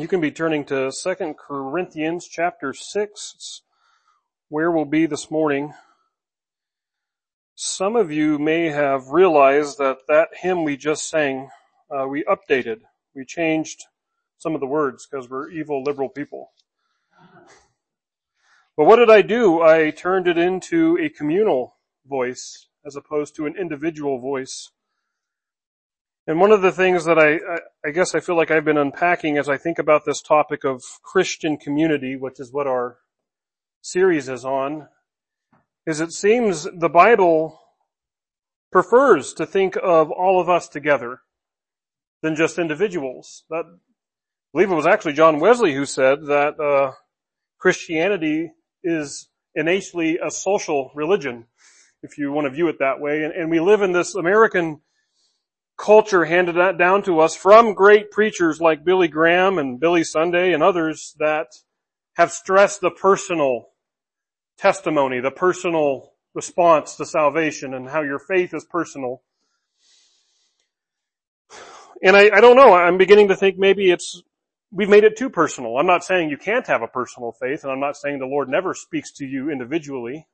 you can be turning to 2 Corinthians chapter 6. Where we'll be this morning. Some of you may have realized that that hymn we just sang, uh, we updated. We changed some of the words because we're evil liberal people. But what did I do? I turned it into a communal voice as opposed to an individual voice. And one of the things that I, I, guess I feel like I've been unpacking as I think about this topic of Christian community, which is what our series is on, is it seems the Bible prefers to think of all of us together than just individuals. That, I believe it was actually John Wesley who said that uh, Christianity is innately a social religion, if you want to view it that way. And, and we live in this American culture handed that down to us from great preachers like Billy Graham and Billy Sunday and others that have stressed the personal testimony, the personal response to salvation and how your faith is personal. And I, I don't know, I'm beginning to think maybe it's, we've made it too personal. I'm not saying you can't have a personal faith and I'm not saying the Lord never speaks to you individually,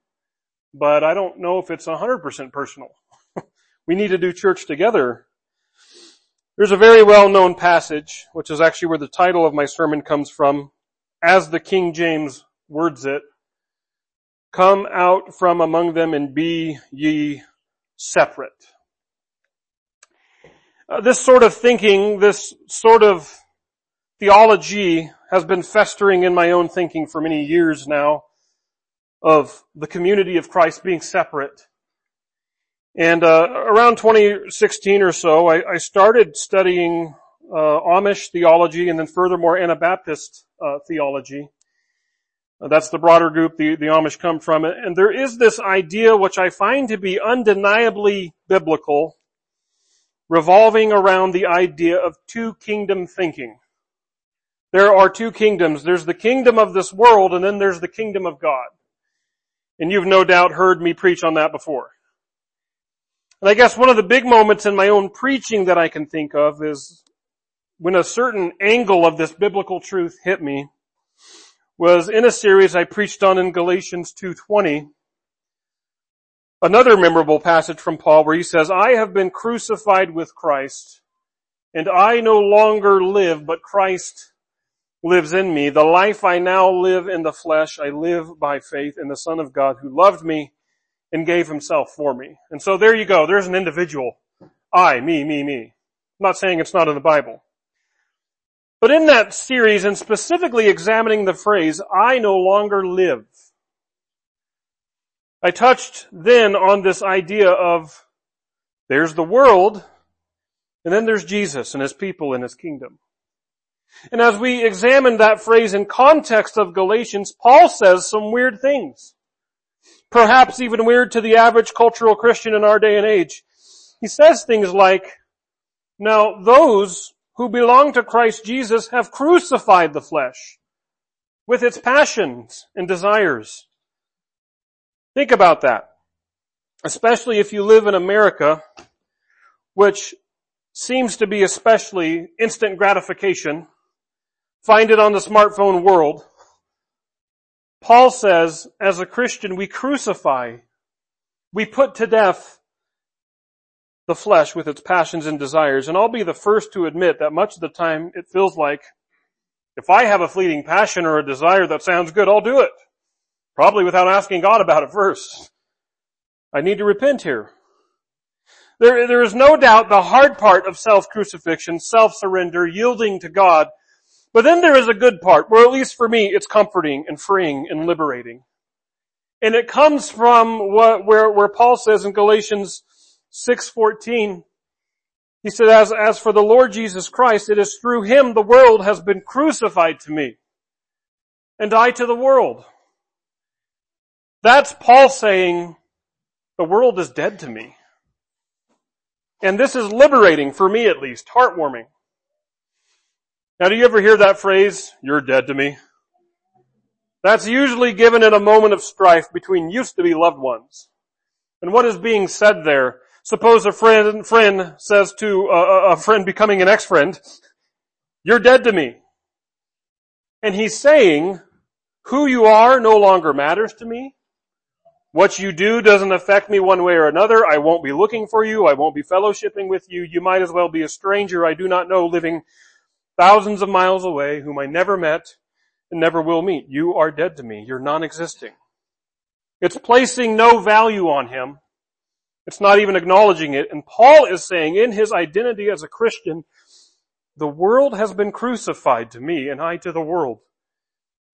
but I don't know if it's 100% personal. we need to do church together there's a very well-known passage, which is actually where the title of my sermon comes from, as the King James words it, come out from among them and be ye separate. Uh, this sort of thinking, this sort of theology has been festering in my own thinking for many years now of the community of Christ being separate and uh, around 2016 or so, I, I started studying uh, Amish theology and then furthermore Anabaptist uh, theology. Uh, that's the broader group the, the Amish come from. And there is this idea which I find to be undeniably biblical revolving around the idea of two kingdom thinking. There are two kingdoms. There's the kingdom of this world and then there's the kingdom of God. And you've no doubt heard me preach on that before. And I guess one of the big moments in my own preaching that I can think of is when a certain angle of this biblical truth hit me was in a series I preached on in Galatians 2.20. Another memorable passage from Paul where he says, I have been crucified with Christ and I no longer live, but Christ lives in me. The life I now live in the flesh, I live by faith in the Son of God who loved me and gave himself for me. And so there you go. There's an individual. I, me, me, me. I'm not saying it's not in the Bible. But in that series and specifically examining the phrase, I no longer live, I touched then on this idea of there's the world and then there's Jesus and his people and his kingdom. And as we examine that phrase in context of Galatians, Paul says some weird things perhaps even weird to the average cultural Christian in our day and age. He says things like, now those who belong to Christ Jesus have crucified the flesh with its passions and desires. Think about that. Especially if you live in America, which seems to be especially instant gratification. Find it on the smartphone world. Paul says, as a Christian, we crucify, we put to death the flesh with its passions and desires. And I'll be the first to admit that much of the time it feels like if I have a fleeting passion or a desire that sounds good, I'll do it. Probably without asking God about it first. I need to repent here. There, there is no doubt the hard part of self-crucifixion, self-surrender, yielding to God but then there is a good part, where at least for me, it's comforting and freeing and liberating. And it comes from what, where, where Paul says in Galatians 6.14, he said, as, as for the Lord Jesus Christ, it is through him the world has been crucified to me, and I to the world. That's Paul saying, the world is dead to me. And this is liberating, for me at least, heartwarming. Now do you ever hear that phrase, you're dead to me? That's usually given in a moment of strife between used to be loved ones. And what is being said there? Suppose a friend, friend says to a, a friend becoming an ex-friend, you're dead to me. And he's saying, who you are no longer matters to me. What you do doesn't affect me one way or another. I won't be looking for you. I won't be fellowshipping with you. You might as well be a stranger I do not know living thousands of miles away whom I never met and never will meet. You are dead to me. You're non-existing. It's placing no value on him. It's not even acknowledging it. And Paul is saying in his identity as a Christian, the world has been crucified to me and I to the world.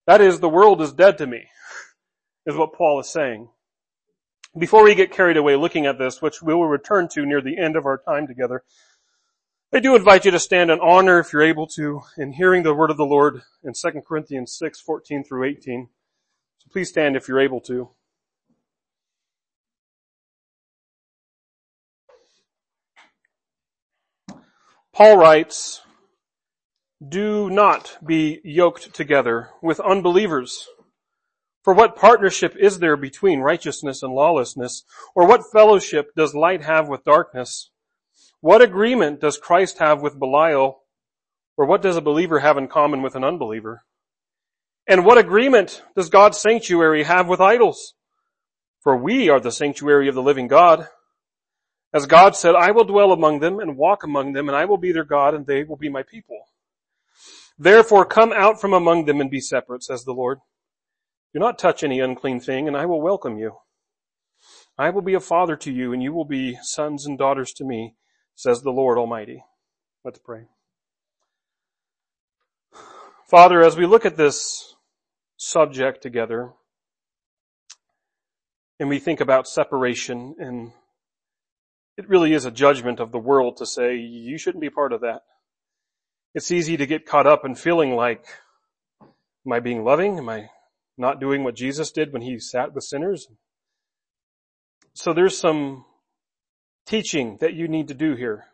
That is, the world is dead to me, is what Paul is saying. Before we get carried away looking at this, which we will return to near the end of our time together, I do invite you to stand in honor if you're able to in hearing the word of the Lord in 2 Corinthians 6, 14 through 18. So please stand if you're able to. Paul writes, do not be yoked together with unbelievers. For what partnership is there between righteousness and lawlessness? Or what fellowship does light have with darkness? What agreement does Christ have with Belial? Or what does a believer have in common with an unbeliever? And what agreement does God's sanctuary have with idols? For we are the sanctuary of the living God. As God said, I will dwell among them and walk among them and I will be their God and they will be my people. Therefore come out from among them and be separate, says the Lord. Do not touch any unclean thing and I will welcome you. I will be a father to you and you will be sons and daughters to me says the Lord Almighty. Let's pray. Father, as we look at this subject together, and we think about separation, and it really is a judgment of the world to say, you shouldn't be part of that. It's easy to get caught up in feeling like, am I being loving? Am I not doing what Jesus did when he sat with sinners? So there's some teaching that you need to do here.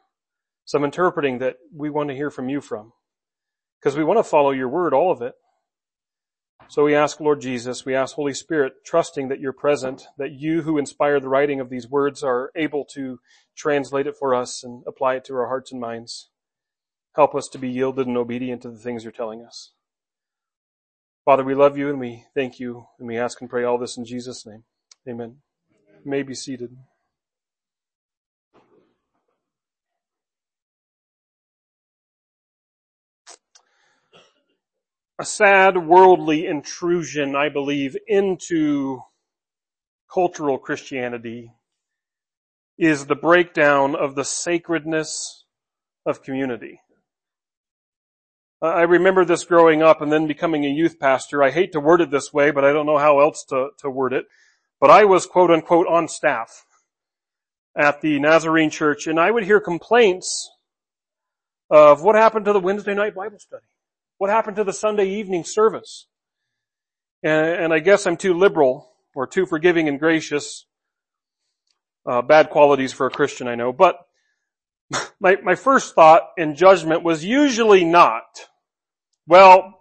Some interpreting that we want to hear from you from. Because we want to follow your word, all of it. So we ask Lord Jesus, we ask Holy Spirit, trusting that you're present, that you who inspired the writing of these words are able to translate it for us and apply it to our hearts and minds. Help us to be yielded and obedient to the things you're telling us. Father, we love you and we thank you and we ask and pray all this in Jesus' name. Amen. You may be seated. A sad worldly intrusion, I believe, into cultural Christianity is the breakdown of the sacredness of community. I remember this growing up and then becoming a youth pastor. I hate to word it this way, but I don't know how else to, to word it. But I was quote unquote on staff at the Nazarene church and I would hear complaints of what happened to the Wednesday night Bible study. What happened to the Sunday evening service? And, and I guess I'm too liberal or too forgiving and gracious. Uh, bad qualities for a Christian, I know. But my, my first thought and judgment was usually not, well,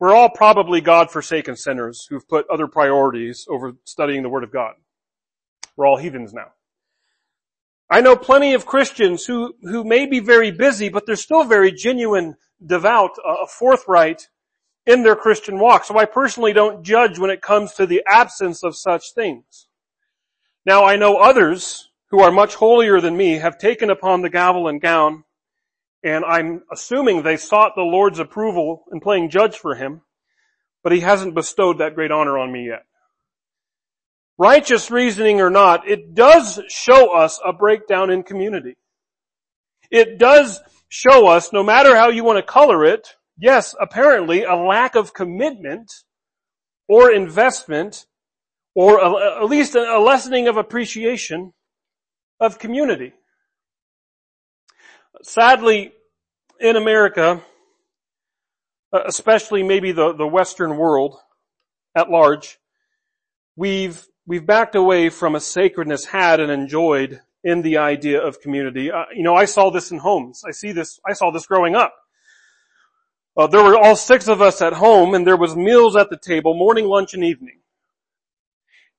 we're all probably God-forsaken sinners who've put other priorities over studying the Word of God. We're all heathens now. I know plenty of Christians who, who may be very busy, but they're still very genuine devout, uh, forthright in their Christian walk. So I personally don't judge when it comes to the absence of such things. Now I know others who are much holier than me have taken upon the gavel and gown, and I'm assuming they sought the Lord's approval in playing judge for him, but he hasn't bestowed that great honor on me yet. Righteous reasoning or not, it does show us a breakdown in community. It does show us, no matter how you want to color it, yes, apparently a lack of commitment or investment or a, at least a lessening of appreciation of community. Sadly, in America, uh, especially maybe the, the Western world at large, we've, we've backed away from a sacredness had and enjoyed in the idea of community. Uh, you know, I saw this in homes. I see this, I saw this growing up. Uh, there were all six of us at home and there was meals at the table, morning, lunch, and evening.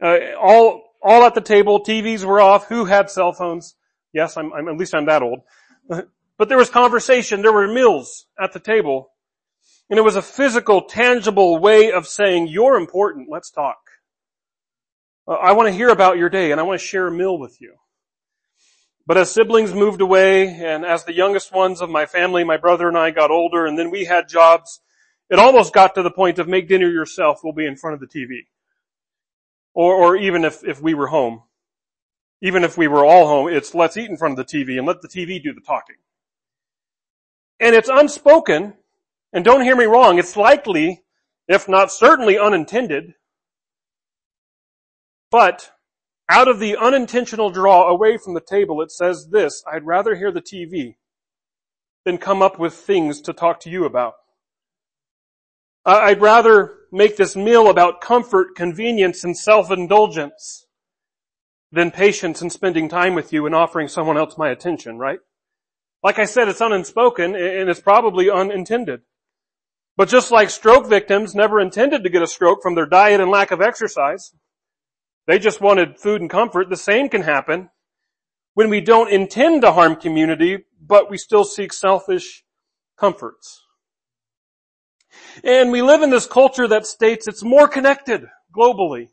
Uh, all, all at the table, TVs were off, who had cell phones? Yes, I'm, I'm, at least I'm that old. But there was conversation, there were meals at the table. And it was a physical, tangible way of saying, you're important, let's talk. Uh, I want to hear about your day and I want to share a meal with you. But as siblings moved away and as the youngest ones of my family, my brother and I got older and then we had jobs, it almost got to the point of make dinner yourself, we'll be in front of the TV. Or, or even if, if we were home. Even if we were all home, it's let's eat in front of the TV and let the TV do the talking. And it's unspoken, and don't hear me wrong, it's likely, if not certainly unintended, but out of the unintentional draw away from the table, it says this, I'd rather hear the TV than come up with things to talk to you about. I'd rather make this meal about comfort, convenience, and self-indulgence than patience and spending time with you and offering someone else my attention, right? Like I said, it's unspoken and it's probably unintended. But just like stroke victims never intended to get a stroke from their diet and lack of exercise, they just wanted food and comfort. The same can happen when we don't intend to harm community, but we still seek selfish comforts. And we live in this culture that states it's more connected globally.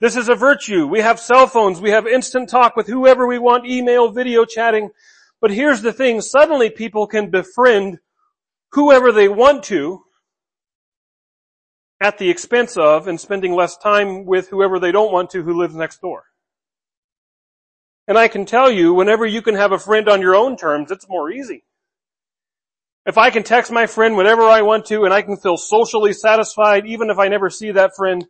This is a virtue. We have cell phones. We have instant talk with whoever we want, email, video chatting. But here's the thing. Suddenly people can befriend whoever they want to at the expense of and spending less time with whoever they don't want to who lives next door. And I can tell you, whenever you can have a friend on your own terms, it's more easy. If I can text my friend whenever I want to and I can feel socially satisfied even if I never see that friend,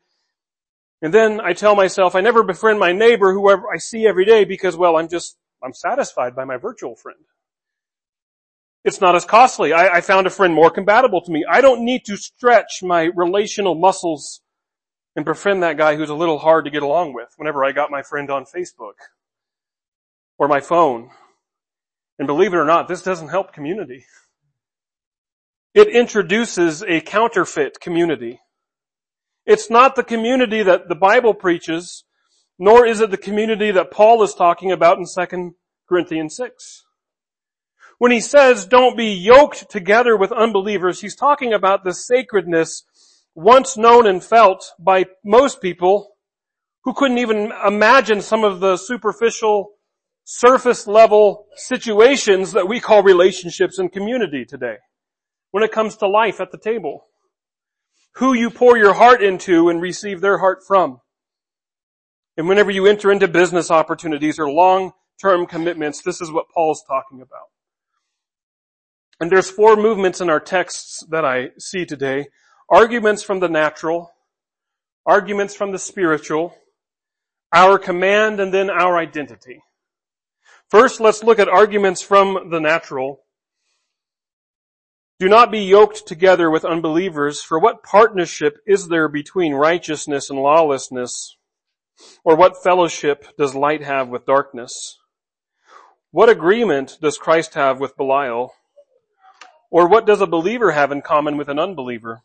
and then I tell myself I never befriend my neighbor whoever I see every day because well, I'm just, I'm satisfied by my virtual friend. It's not as costly. I, I found a friend more compatible to me. I don't need to stretch my relational muscles and befriend that guy who's a little hard to get along with whenever I got my friend on Facebook or my phone. And believe it or not, this doesn't help community. It introduces a counterfeit community. It's not the community that the Bible preaches, nor is it the community that Paul is talking about in 2 Corinthians 6. When he says don't be yoked together with unbelievers, he's talking about the sacredness once known and felt by most people who couldn't even imagine some of the superficial, surface level situations that we call relationships and community today. When it comes to life at the table. Who you pour your heart into and receive their heart from. And whenever you enter into business opportunities or long-term commitments, this is what Paul's talking about. And there's four movements in our texts that I see today. Arguments from the natural, arguments from the spiritual, our command, and then our identity. First, let's look at arguments from the natural. Do not be yoked together with unbelievers, for what partnership is there between righteousness and lawlessness? Or what fellowship does light have with darkness? What agreement does Christ have with Belial? Or what does a believer have in common with an unbeliever?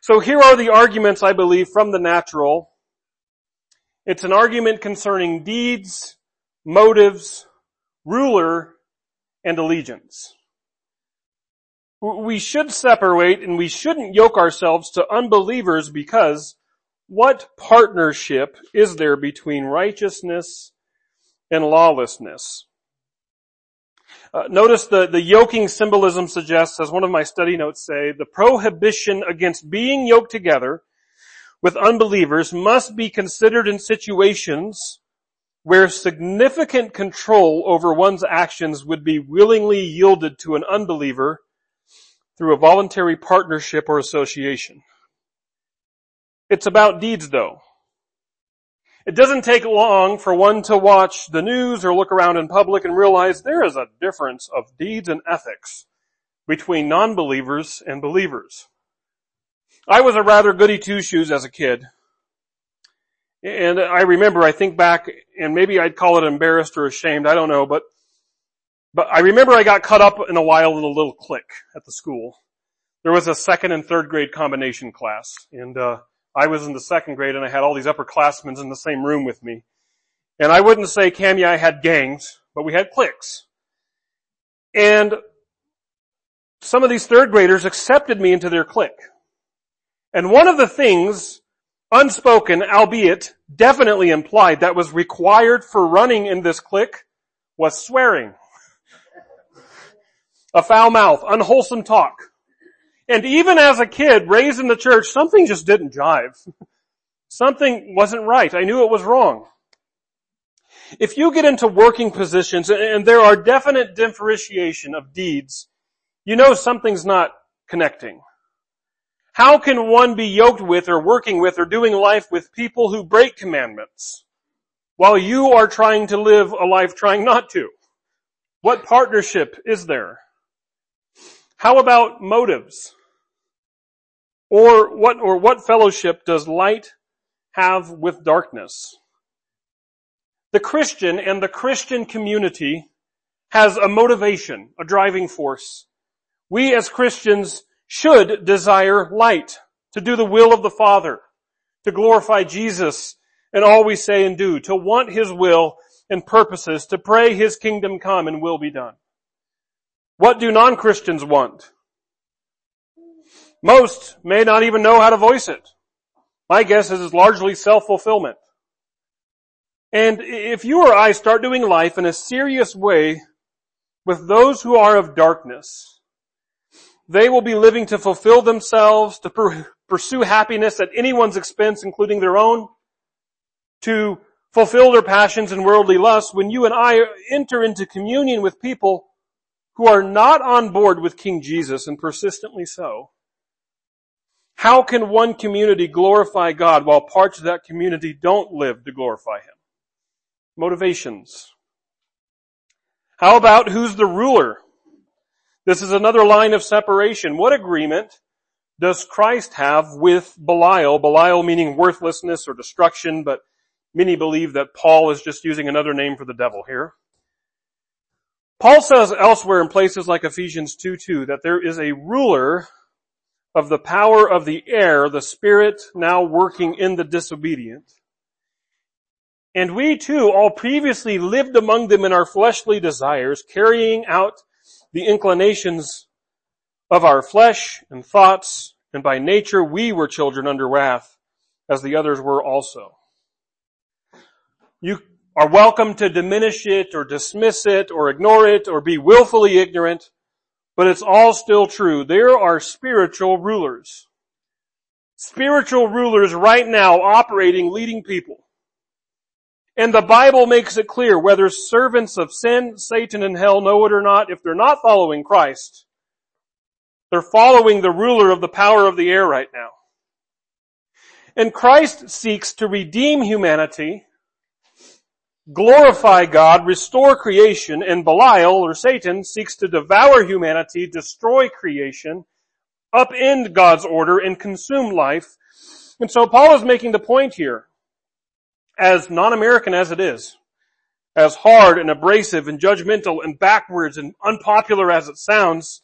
So here are the arguments, I believe, from the natural. It's an argument concerning deeds, motives, ruler, and allegiance. We should separate and we shouldn't yoke ourselves to unbelievers because what partnership is there between righteousness and lawlessness? Uh, notice the, the yoking symbolism suggests, as one of my study notes say, the prohibition against being yoked together with unbelievers must be considered in situations where significant control over one's actions would be willingly yielded to an unbeliever through a voluntary partnership or association. It's about deeds though. It doesn't take long for one to watch the news or look around in public and realize there is a difference of deeds and ethics between non-believers and believers. I was a rather goody two-shoes as a kid. And I remember, I think back, and maybe I'd call it embarrassed or ashamed, I don't know, but, but I remember I got caught up in a a little clique at the school. There was a second and third grade combination class, and, uh, I was in the second grade and I had all these upperclassmen in the same room with me. And I wouldn't say Cammy I had gangs, but we had cliques. And some of these third graders accepted me into their clique. And one of the things, unspoken, albeit definitely implied, that was required for running in this clique was swearing. A foul mouth, unwholesome talk. And even as a kid raised in the church, something just didn't jive. Something wasn't right. I knew it was wrong. If you get into working positions and there are definite differentiation of deeds, you know something's not connecting. How can one be yoked with or working with or doing life with people who break commandments while you are trying to live a life trying not to? What partnership is there? How about motives? Or what, or what fellowship does light have with darkness? The Christian and the Christian community has a motivation, a driving force. We as Christians should desire light, to do the will of the Father, to glorify Jesus and all we say and do, to want His will and purposes, to pray His kingdom come and will be done. What do non-Christians want? Most may not even know how to voice it. My guess is it's largely self-fulfillment. And if you or I start doing life in a serious way with those who are of darkness, they will be living to fulfill themselves, to per- pursue happiness at anyone's expense, including their own, to fulfill their passions and worldly lusts. When you and I enter into communion with people who are not on board with King Jesus and persistently so, how can one community glorify God while parts of that community don't live to glorify Him? Motivations. How about who's the ruler? This is another line of separation. What agreement does Christ have with Belial? Belial meaning worthlessness or destruction, but many believe that Paul is just using another name for the devil here. Paul says elsewhere in places like Ephesians 2 2 that there is a ruler of the power of the air, the spirit now working in the disobedient. And we too all previously lived among them in our fleshly desires, carrying out the inclinations of our flesh and thoughts, and by nature we were children under wrath, as the others were also. You are welcome to diminish it or dismiss it or ignore it or be willfully ignorant, but it's all still true. There are spiritual rulers. Spiritual rulers right now operating, leading people. And the Bible makes it clear whether servants of sin, Satan, and hell know it or not, if they're not following Christ, they're following the ruler of the power of the air right now. And Christ seeks to redeem humanity, glorify God, restore creation, and Belial or Satan seeks to devour humanity, destroy creation, upend God's order, and consume life. And so Paul is making the point here as non-American as it is, as hard and abrasive and judgmental and backwards and unpopular as it sounds,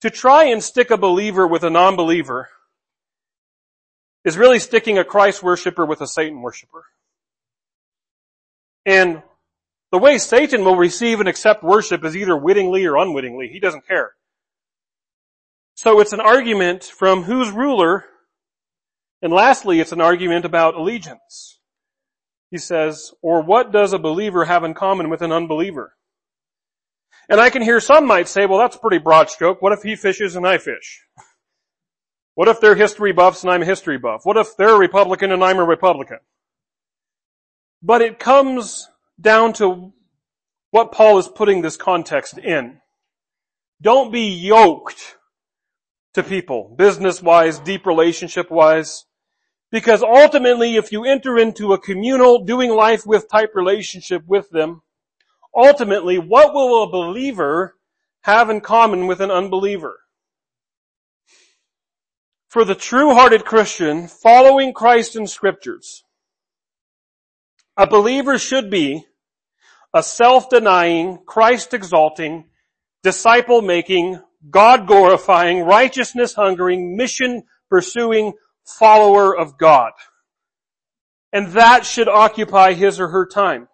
to try and stick a believer with a non-believer is really sticking a Christ worshiper with a Satan worshiper. And the way Satan will receive and accept worship is either wittingly or unwittingly. He doesn't care. So it's an argument from who's ruler, and lastly, it's an argument about allegiance he says, or what does a believer have in common with an unbeliever? And I can hear some might say, well, that's pretty broad stroke. What if he fishes and I fish? What if they're history buffs and I'm a history buff? What if they're a Republican and I'm a Republican? But it comes down to what Paul is putting this context in. Don't be yoked to people, business wise, deep relationship wise. Because ultimately, if you enter into a communal, doing life with type relationship with them, ultimately, what will a believer have in common with an unbeliever? For the true-hearted Christian, following Christ in scriptures, a believer should be a self-denying, Christ-exalting, disciple-making, God-glorifying, righteousness-hungering, mission-pursuing, follower of God. And that should occupy his or her time.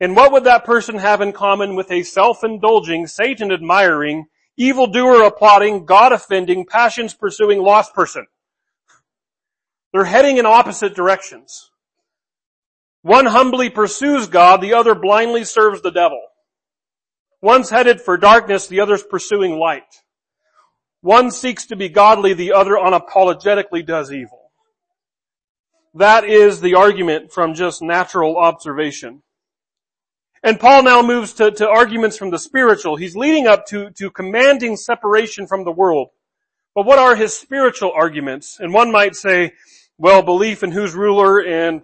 And what would that person have in common with a self-indulging, Satan admiring, evildoer applauding, God offending, passions pursuing, lost person. They're heading in opposite directions. One humbly pursues God, the other blindly serves the devil. One's headed for darkness, the other's pursuing light. One seeks to be godly, the other unapologetically does evil. That is the argument from just natural observation. And Paul now moves to, to arguments from the spiritual. He's leading up to, to commanding separation from the world. But what are his spiritual arguments? And one might say, well, belief in who's ruler and,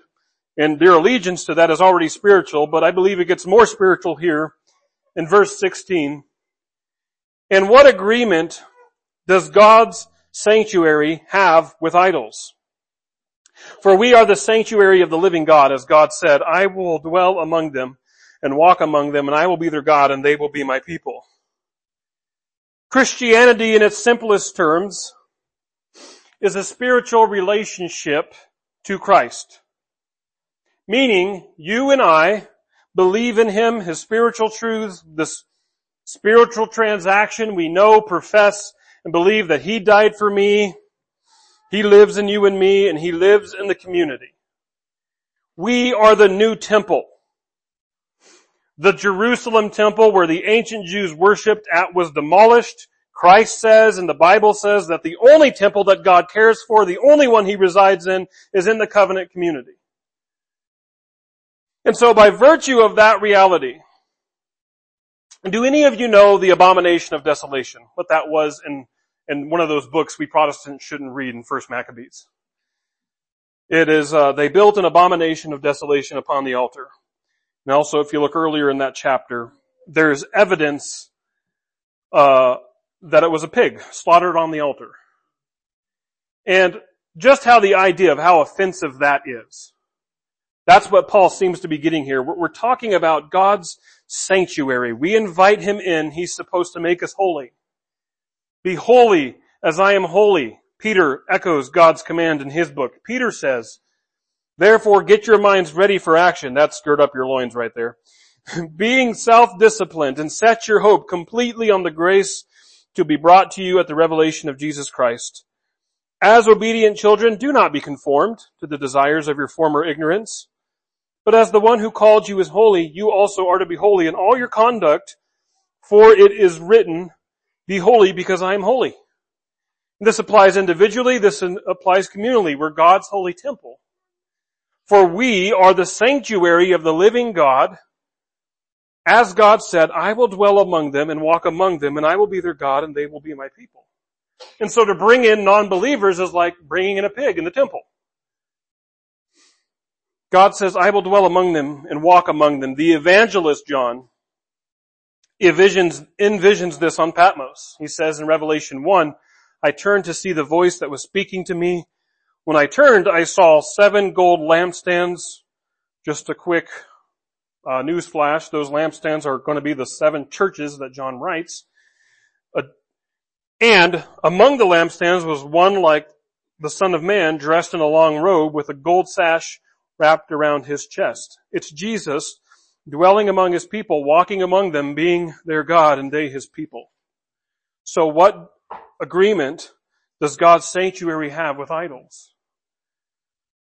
and their allegiance to that is already spiritual, but I believe it gets more spiritual here in verse 16. And what agreement does God's sanctuary have with idols? For we are the sanctuary of the living God, as God said, I will dwell among them and walk among them, and I will be their God, and they will be my people. Christianity in its simplest terms is a spiritual relationship to Christ. Meaning, you and I believe in Him, His spiritual truths, this spiritual transaction we know, profess, and believe that He died for me, He lives in you and me, and He lives in the community. We are the new temple. The Jerusalem temple where the ancient Jews worshipped at was demolished. Christ says and the Bible says that the only temple that God cares for, the only one He resides in, is in the covenant community. And so by virtue of that reality, do any of you know the abomination of desolation? What that was in, in one of those books we Protestants shouldn't read in First Maccabees. It is, uh, they built an abomination of desolation upon the altar. And also, if you look earlier in that chapter, there's evidence uh, that it was a pig slaughtered on the altar. And just how the idea of how offensive that is. That's what Paul seems to be getting here. We're, talking about God's sanctuary. We invite him in. He's supposed to make us holy. Be holy as I am holy. Peter echoes God's command in his book. Peter says, Therefore, get your minds ready for action. That's gird up your loins right there. Being self-disciplined and set your hope completely on the grace to be brought to you at the revelation of Jesus Christ. As obedient children, do not be conformed to the desires of your former ignorance, but as the one who called you is holy, you also are to be holy in all your conduct, for it is written, be holy because I am holy. This applies individually, this applies communally. We're God's holy temple. For we are the sanctuary of the living God. As God said, I will dwell among them and walk among them and I will be their God and they will be my people. And so to bring in non-believers is like bringing in a pig in the temple. God says, I will dwell among them and walk among them. The evangelist John envisions, envisions this on Patmos. He says in Revelation 1, I turned to see the voice that was speaking to me when I turned, I saw seven gold lampstands. Just a quick uh, news flash. Those lampstands are going to be the seven churches that John writes. Uh, and among the lampstands was one like the Son of Man dressed in a long robe with a gold sash wrapped around his chest. It's Jesus dwelling among his people, walking among them, being their God and they his people. So what agreement does God's sanctuary have with idols?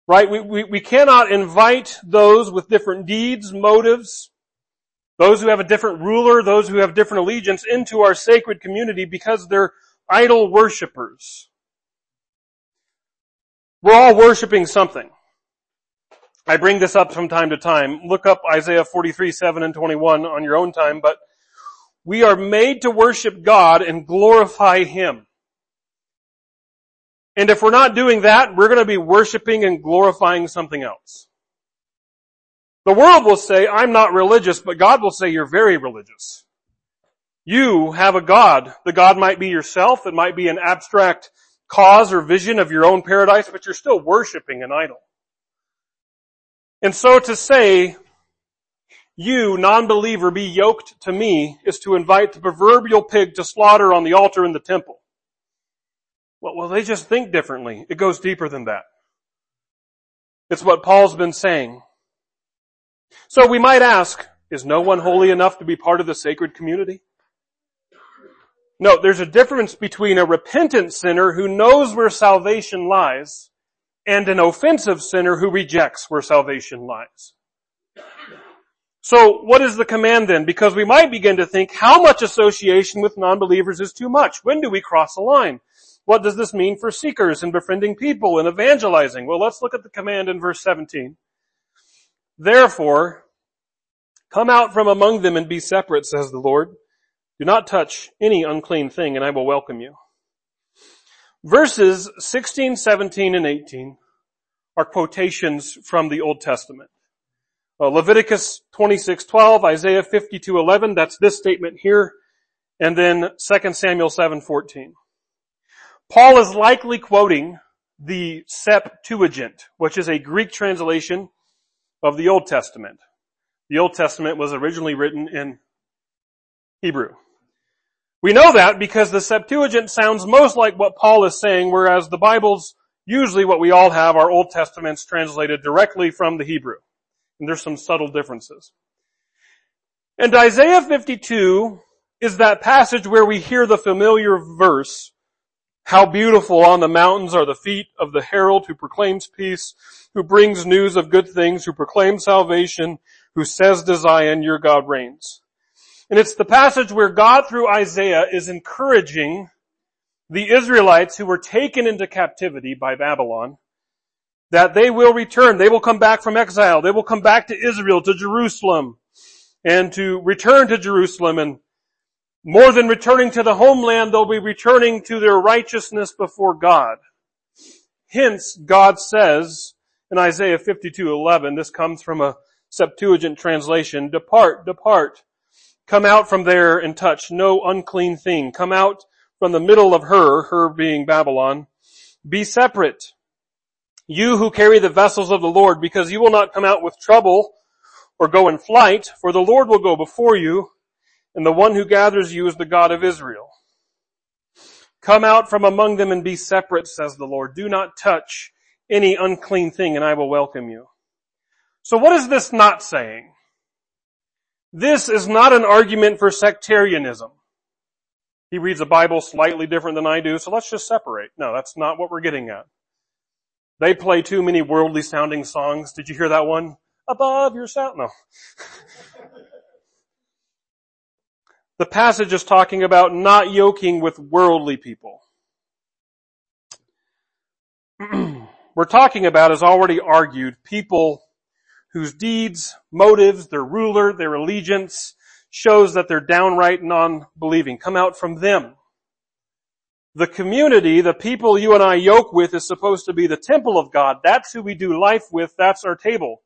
Right? We, we, we cannot invite those with different deeds, motives, those who have a different ruler, those who have different allegiance into our sacred community because they're idol worshippers. We're all worshiping something. I bring this up from time to time. Look up Isaiah 43, 7 and 21 on your own time, but we are made to worship God and glorify Him. And if we're not doing that, we're going to be worshiping and glorifying something else. The world will say, I'm not religious, but God will say, you're very religious. You have a God. The God might be yourself. It might be an abstract cause or vision of your own paradise, but you're still worshiping an idol. And so to say, you, non-believer, be yoked to me is to invite the proverbial pig to slaughter on the altar in the temple. Well, well, they just think differently. It goes deeper than that. It's what Paul's been saying. So we might ask, is no one holy enough to be part of the sacred community? No, there's a difference between a repentant sinner who knows where salvation lies and an offensive sinner who rejects where salvation lies. So what is the command then? Because we might begin to think how much association with non-believers is too much. When do we cross a line? What does this mean for seekers and befriending people and evangelizing? Well, let's look at the command in verse 17. Therefore, come out from among them and be separate, says the Lord. Do not touch any unclean thing and I will welcome you. Verses 16, 17, and 18 are quotations from the Old Testament. Uh, Leviticus 26:12, Isaiah 52:11, that's this statement here, and then 2 Samuel 7:14. Paul is likely quoting the Septuagint, which is a Greek translation of the Old Testament. The Old Testament was originally written in Hebrew. We know that because the Septuagint sounds most like what Paul is saying, whereas the Bible's usually what we all have, our Old Testaments translated directly from the Hebrew. And there's some subtle differences. And Isaiah 52 is that passage where we hear the familiar verse, how beautiful on the mountains are the feet of the herald who proclaims peace, who brings news of good things, who proclaims salvation, who says to Zion, your God reigns. And it's the passage where God through Isaiah is encouraging the Israelites who were taken into captivity by Babylon that they will return. They will come back from exile. They will come back to Israel, to Jerusalem, and to return to Jerusalem. And more than returning to the homeland, they'll be returning to their righteousness before God. Hence, God says in Isaiah 52:11, this comes from a Septuagint translation, depart, depart, Come out from there and touch no unclean thing. Come out from the middle of her, her being Babylon. Be separate. You who carry the vessels of the Lord, because you will not come out with trouble or go in flight, for the Lord will go before you, and the one who gathers you is the God of Israel. Come out from among them and be separate, says the Lord. Do not touch any unclean thing and I will welcome you. So what is this not saying? This is not an argument for sectarianism. He reads the Bible slightly different than I do, so let's just separate. No, that's not what we're getting at. They play too many worldly sounding songs. Did you hear that one? Above your sound? No. the passage is talking about not yoking with worldly people. we're talking about, as already argued, people whose deeds, motives, their ruler, their allegiance shows that they're downright non-believing. Come out from them. The community, the people you and I yoke with is supposed to be the temple of God. That's who we do life with. That's our table.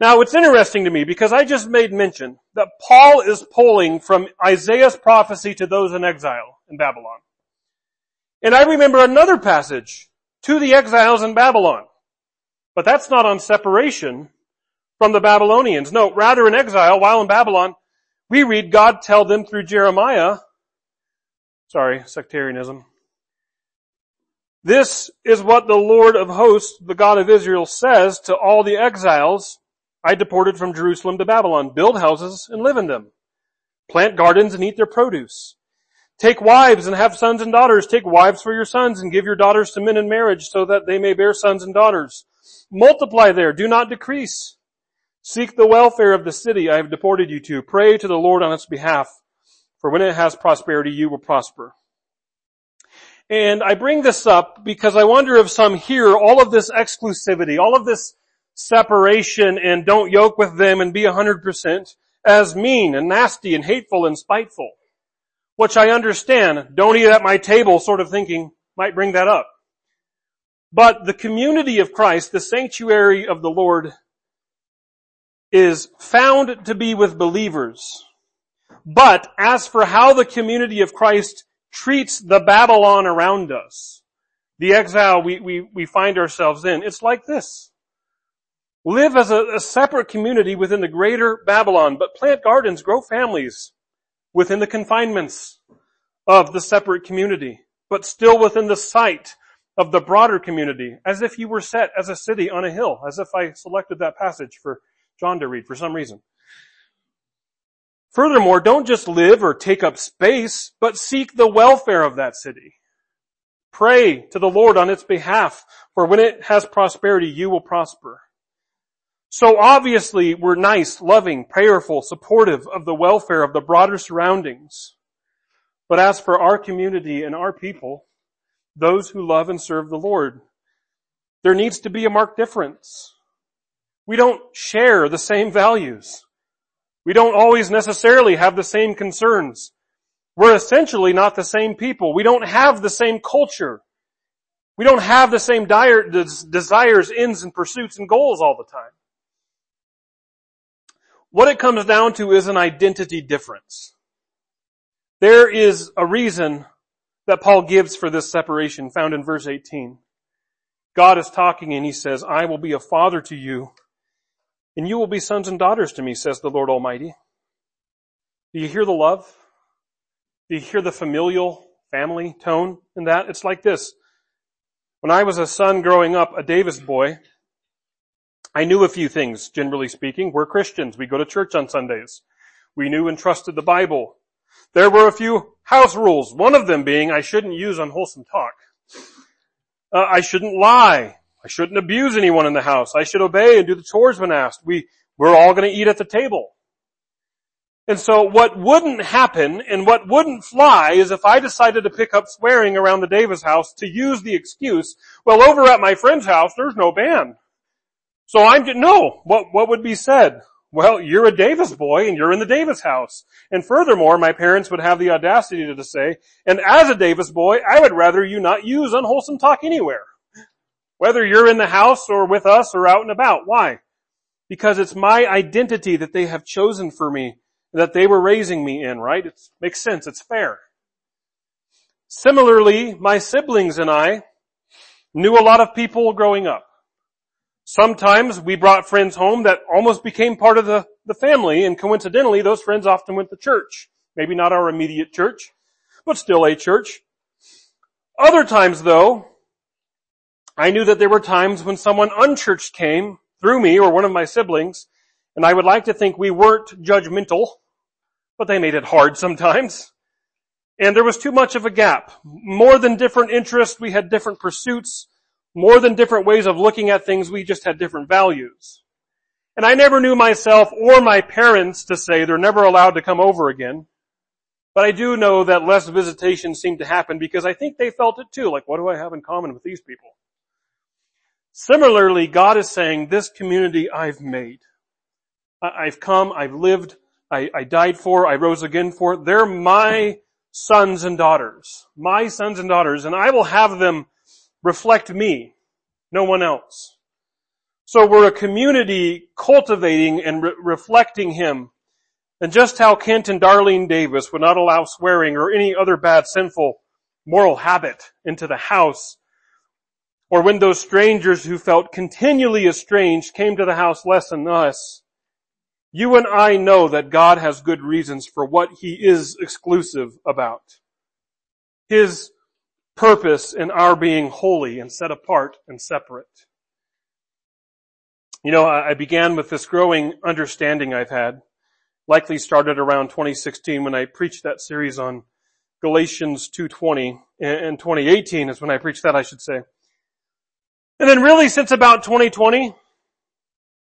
Now it's interesting to me because I just made mention that Paul is pulling from Isaiah's prophecy to those in exile in Babylon. And I remember another passage to the exiles in Babylon. But that's not on separation from the Babylonians. No, rather in exile, while in Babylon, we read God tell them through Jeremiah, sorry, sectarianism. This is what the Lord of hosts, the God of Israel says to all the exiles I deported from Jerusalem to Babylon. Build houses and live in them. Plant gardens and eat their produce. Take wives and have sons and daughters. Take wives for your sons and give your daughters to men in marriage so that they may bear sons and daughters. Multiply there, do not decrease. Seek the welfare of the city I have deported you to. Pray to the Lord on its behalf, for when it has prosperity, you will prosper. And I bring this up because I wonder if some hear all of this exclusivity, all of this separation and don't yoke with them and be a hundred percent as mean and nasty and hateful and spiteful. Which I understand, don't eat at my table sort of thinking might bring that up. But the community of Christ, the sanctuary of the Lord, is found to be with believers. But as for how the community of Christ treats the Babylon around us, the exile we, we, we find ourselves in, it's like this. Live as a, a separate community within the greater Babylon, but plant gardens, grow families within the confinements of the separate community, but still within the sight of the broader community, as if you were set as a city on a hill, as if I selected that passage for John to read for some reason. Furthermore, don't just live or take up space, but seek the welfare of that city. Pray to the Lord on its behalf, for when it has prosperity, you will prosper. So obviously we're nice, loving, prayerful, supportive of the welfare of the broader surroundings. But as for our community and our people, those who love and serve the Lord, there needs to be a marked difference. We don't share the same values. We don't always necessarily have the same concerns. We're essentially not the same people. We don't have the same culture. We don't have the same dire, desires, ends, and pursuits and goals all the time. What it comes down to is an identity difference. There is a reason that Paul gives for this separation found in verse 18. God is talking and he says, I will be a father to you and you will be sons and daughters to me, says the Lord Almighty. Do you hear the love? Do you hear the familial family tone in that? It's like this. When I was a son growing up, a Davis boy, I knew a few things, generally speaking. We're Christians. We go to church on Sundays. We knew and trusted the Bible. There were a few house rules, one of them being I shouldn't use unwholesome talk. Uh, I shouldn't lie. I shouldn't abuse anyone in the house. I should obey and do the chores when asked. We, we're all going to eat at the table. And so what wouldn't happen and what wouldn't fly is if I decided to pick up swearing around the Davis house to use the excuse, well over at my friend's house there's no ban. So I'm, no, what, what would be said? Well, you're a Davis boy and you're in the Davis house. And furthermore, my parents would have the audacity to say, and as a Davis boy, I would rather you not use unwholesome talk anywhere. Whether you're in the house or with us or out and about. Why? Because it's my identity that they have chosen for me, that they were raising me in, right? It makes sense. It's fair. Similarly, my siblings and I knew a lot of people growing up. Sometimes we brought friends home that almost became part of the, the family and coincidentally those friends often went to church. Maybe not our immediate church, but still a church. Other times though, I knew that there were times when someone unchurched came through me or one of my siblings, and I would like to think we weren't judgmental, but they made it hard sometimes. And there was too much of a gap. More than different interests, we had different pursuits, more than different ways of looking at things, we just had different values. And I never knew myself or my parents to say they're never allowed to come over again. But I do know that less visitation seemed to happen because I think they felt it too. Like, what do I have in common with these people? Similarly, God is saying, this community I've made. I've come, I've lived, I, I died for, I rose again for. They're my sons and daughters. My sons and daughters, and I will have them reflect me, no one else. So we're a community cultivating and re- reflecting Him. And just how Kent and Darlene Davis would not allow swearing or any other bad sinful moral habit into the house, or when those strangers who felt continually estranged came to the house less than us, you and I know that God has good reasons for what He is exclusive about. His purpose in our being holy and set apart and separate. You know, I began with this growing understanding I've had, likely started around 2016 when I preached that series on Galatians 2.20, and 2018 is when I preached that, I should say. And then really since about 2020,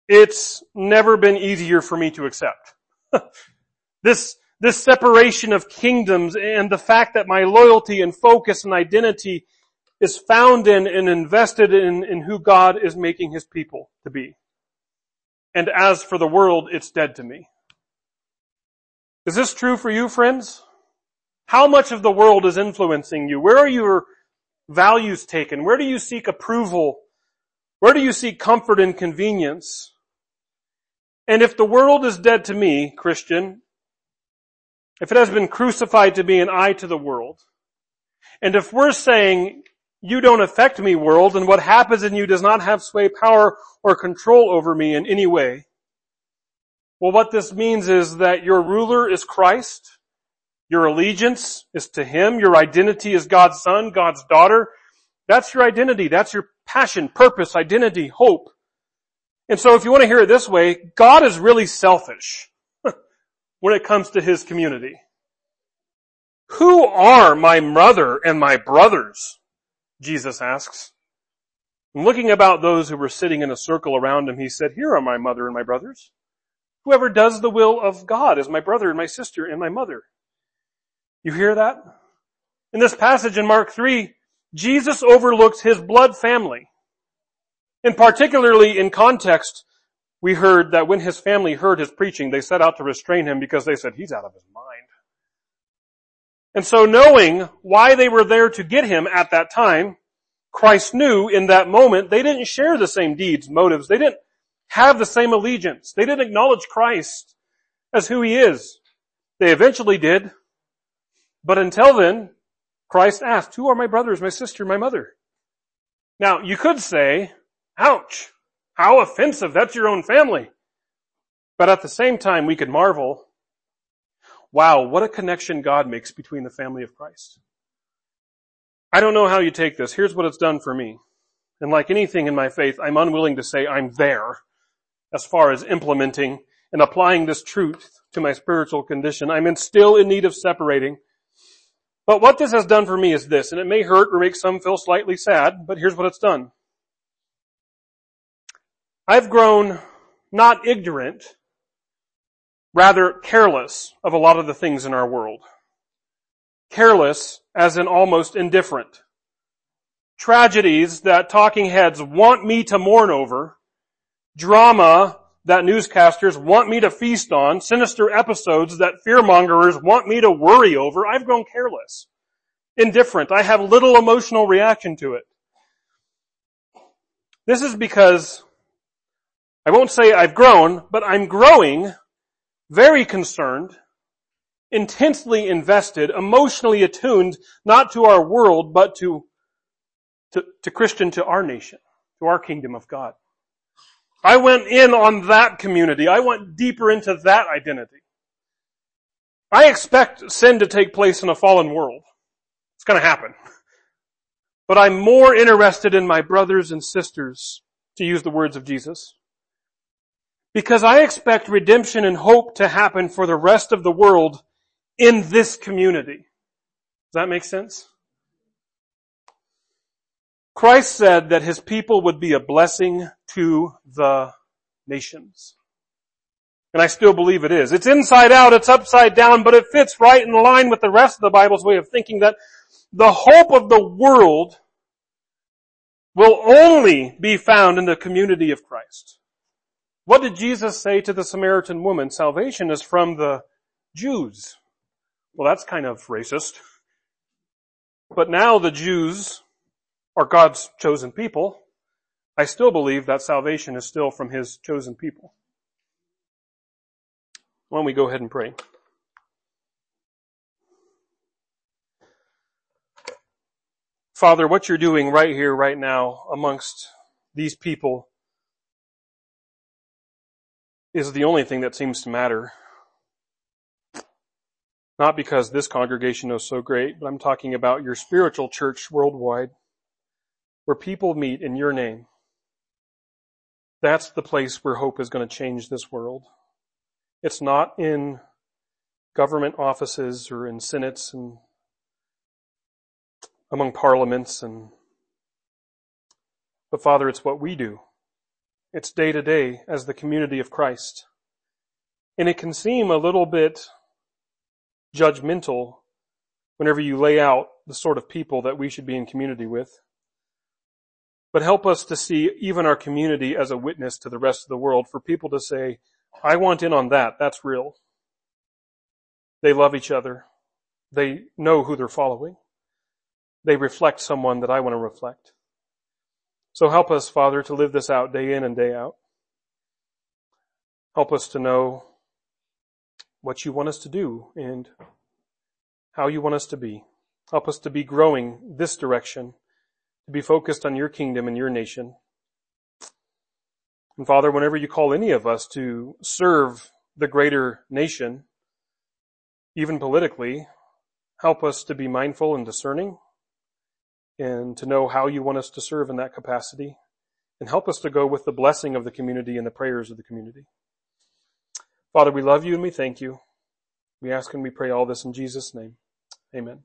it's never been easier for me to accept. this this separation of kingdoms and the fact that my loyalty and focus and identity is found in and invested in, in who God is making his people to be. And as for the world, it's dead to me. Is this true for you, friends? How much of the world is influencing you? Where are your values taken? Where do you seek approval? Where do you seek comfort and convenience? And if the world is dead to me, Christian, if it has been crucified to be an eye to the world, and if we're saying, you don't affect me world, and what happens in you does not have sway, power, or control over me in any way, well what this means is that your ruler is Christ, your allegiance is to Him, your identity is God's son, God's daughter, that's your identity, that's your passion, purpose, identity, hope. And so if you want to hear it this way, God is really selfish. When it comes to his community. Who are my mother and my brothers? Jesus asks. And looking about those who were sitting in a circle around him, he said, here are my mother and my brothers. Whoever does the will of God is my brother and my sister and my mother. You hear that? In this passage in Mark 3, Jesus overlooks his blood family. And particularly in context, we heard that when his family heard his preaching, they set out to restrain him because they said, he's out of his mind. And so knowing why they were there to get him at that time, Christ knew in that moment they didn't share the same deeds, motives. They didn't have the same allegiance. They didn't acknowledge Christ as who he is. They eventually did. But until then, Christ asked, who are my brothers, my sister, my mother? Now, you could say, ouch, how offensive, that's your own family. But at the same time, we could marvel, wow, what a connection God makes between the family of Christ. I don't know how you take this. Here's what it's done for me. And like anything in my faith, I'm unwilling to say I'm there as far as implementing and applying this truth to my spiritual condition. I'm in still in need of separating. But what this has done for me is this, and it may hurt or make some feel slightly sad, but here's what it's done. I've grown not ignorant, rather careless of a lot of the things in our world. Careless as in almost indifferent. Tragedies that talking heads want me to mourn over, drama that newscasters want me to feast on, sinister episodes that fearmongers want me to worry over, I've grown careless, indifferent. I have little emotional reaction to it. This is because I won't say I've grown, but I'm growing very concerned, intensely invested, emotionally attuned, not to our world, but to, to, to Christian, to our nation, to our kingdom of God. I went in on that community. I went deeper into that identity. I expect sin to take place in a fallen world. It's gonna happen. But I'm more interested in my brothers and sisters, to use the words of Jesus. Because I expect redemption and hope to happen for the rest of the world in this community. Does that make sense? Christ said that his people would be a blessing to the nations. And I still believe it is. It's inside out, it's upside down, but it fits right in line with the rest of the Bible's way of thinking that the hope of the world will only be found in the community of Christ. What did Jesus say to the Samaritan woman? Salvation is from the Jews. Well, that's kind of racist. But now the Jews are God's chosen people. I still believe that salvation is still from His chosen people. Why don't we go ahead and pray? Father, what you're doing right here, right now, amongst these people is the only thing that seems to matter. Not because this congregation is so great, but I'm talking about your spiritual church worldwide, where people meet in your name. That's the place where hope is going to change this world. It's not in government offices or in senates and among parliaments and but Father, it's what we do. It's day to day as the community of Christ. And it can seem a little bit judgmental whenever you lay out the sort of people that we should be in community with. But help us to see even our community as a witness to the rest of the world for people to say, I want in on that. That's real. They love each other. They know who they're following. They reflect someone that I want to reflect. So help us, Father, to live this out day in and day out. Help us to know what you want us to do and how you want us to be. Help us to be growing this direction, to be focused on your kingdom and your nation. And Father, whenever you call any of us to serve the greater nation, even politically, help us to be mindful and discerning and to know how you want us to serve in that capacity and help us to go with the blessing of the community and the prayers of the community. Father, we love you and we thank you. We ask and we pray all this in Jesus' name. Amen.